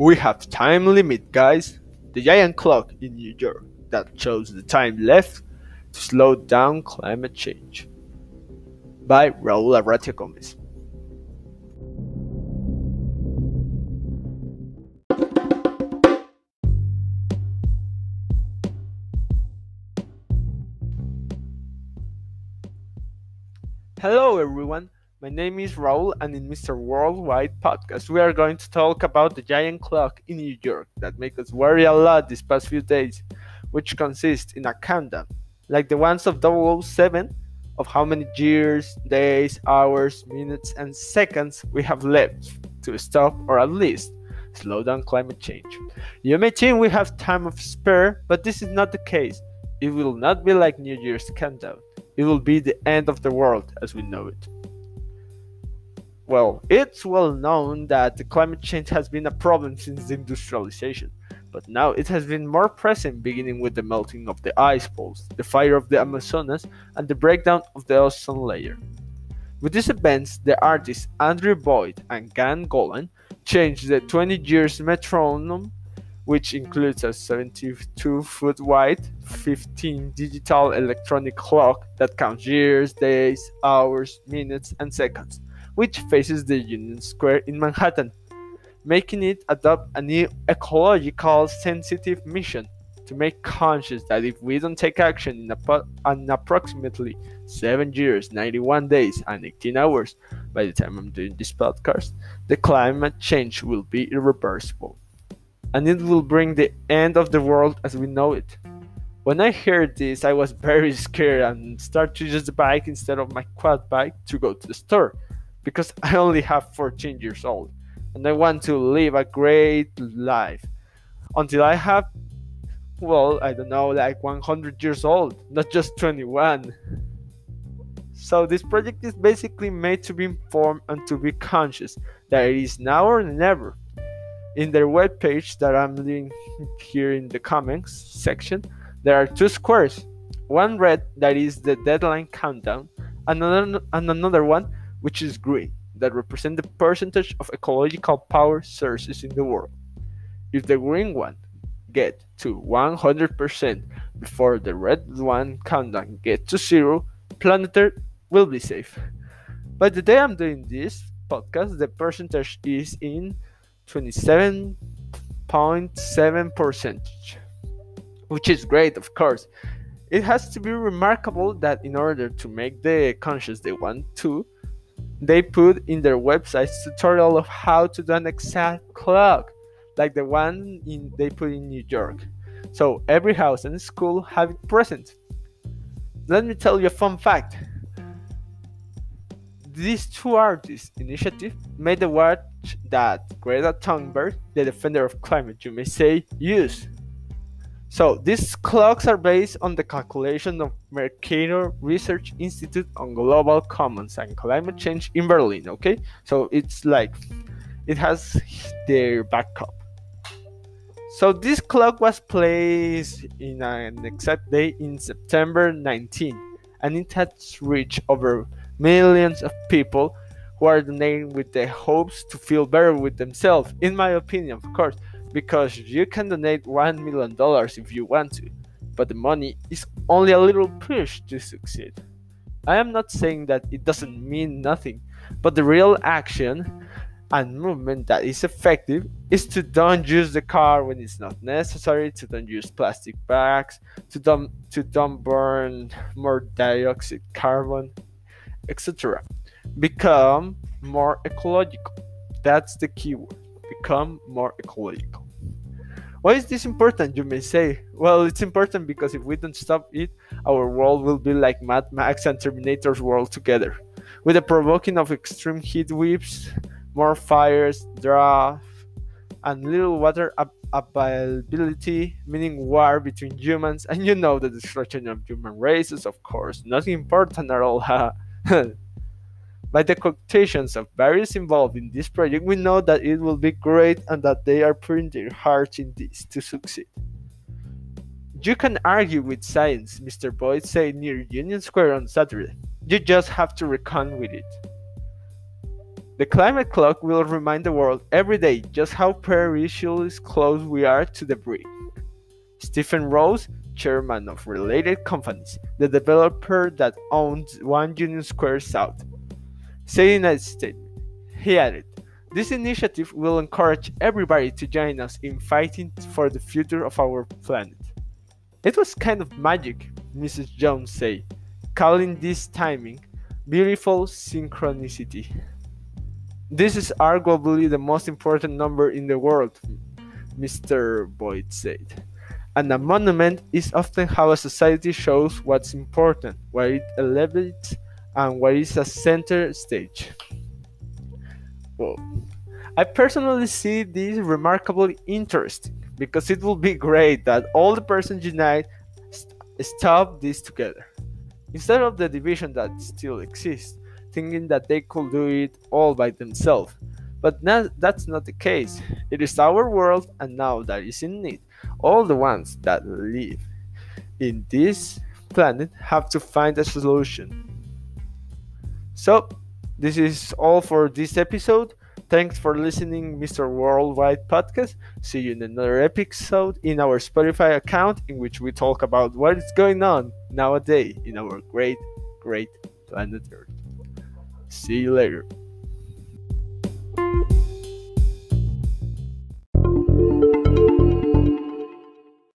We have time limit, guys. The giant clock in New York that shows the time left to slow down climate change. By Raul Arratia Gomez. Hello, everyone. My name is Raul, and in Mr. Worldwide podcast, we are going to talk about the giant clock in New York that made us worry a lot these past few days, which consists in a countdown, like the ones of 007, of how many years, days, hours, minutes, and seconds we have left to stop or at least slow down climate change. You may think we have time of spare, but this is not the case. It will not be like New Year's countdown. It will be the end of the world as we know it. Well, it's well known that climate change has been a problem since industrialization, but now it has been more present beginning with the melting of the ice poles, the fire of the Amazonas, and the breakdown of the ozone layer. With these events, the artists Andrew Boyd and Gan Golan changed the 20 years metronome which includes a 72 foot wide, 15 digital electronic clock that counts years, days, hours, minutes, and seconds, which faces the Union Square in Manhattan, making it adopt a new ecological sensitive mission to make conscious that if we don't take action in, in approximately 7 years, 91 days, and 18 hours, by the time I'm doing this podcast, the climate change will be irreversible and it will bring the end of the world as we know it. When I heard this, I was very scared and started to use the bike instead of my quad bike to go to the store because I only have 14 years old and I want to live a great life until I have, well, I don't know, like 100 years old, not just 21. So, this project is basically made to be informed and to be conscious that it is now or never in their web page that I'm leaving here in the comments section, there are two squares. One red that is the deadline countdown, and another, and another one which is green that represent the percentage of ecological power sources in the world. If the green one get to 100% before the red one countdown get to zero, planet Earth will be safe. By the day I'm doing this podcast, the percentage is in 27.7%, which is great, of course. It has to be remarkable that in order to make the conscious they want to, they put in their website tutorial of how to do an exact clock, like the one in, they put in New York. So every house and school have it present. Let me tell you a fun fact. These two artists' initiative made the watch that Greta Thunberg, the defender of climate, you may say, use. So these clocks are based on the calculation of Mercator Research Institute on Global Commons and Climate Change in Berlin. Okay, so it's like it has their backup. So this clock was placed in an exact day in September 19, and it has reached over millions of people who are donating with the hopes to feel better with themselves, in my opinion, of course, because you can donate $1 million if you want to, but the money is only a little push to succeed. I am not saying that it doesn't mean nothing, but the real action and movement that is effective is to don't use the car when it's not necessary, to don't use plastic bags, to don't to don't burn more dioxide carbon, etc. Become more ecological. That's the keyword. Become more ecological. Why is this important, you may say? Well, it's important because if we don't stop it, our world will be like Mad Max and Terminator's world together. With the provoking of extreme heat waves, more fires, drought, and little water availability, meaning war between humans, and you know the destruction of human races, of course. Nothing important at all. By the quotations of various involved in this project, we know that it will be great and that they are putting their hearts in this to succeed. You can argue with science, Mr. Boyd said near Union Square on Saturday. You just have to reckon with it. The climate clock will remind the world every day just how perilously close we are to the brink. Stephen Rose, chairman of related companies, the developer that owns One Union Square South, in a statement. He added, This initiative will encourage everybody to join us in fighting for the future of our planet. It was kind of magic, Mrs. Jones said, calling this timing beautiful synchronicity. This is arguably the most important number in the world, Mr. Boyd said. And a monument is often how a society shows what's important, where it elevates, and what is a center stage. Well, I personally see this remarkably interesting because it will be great that all the persons unite st- stop this together. Instead of the division that still exists thinking that they could do it all by themselves. But now that's not the case. It is our world and now that is in need. All the ones that live in this planet have to find a solution so this is all for this episode Thanks for listening, Mr. Worldwide Podcast. See you in another episode in our Spotify account, in which we talk about what is going on nowadays in our great, great planet Earth. See you later.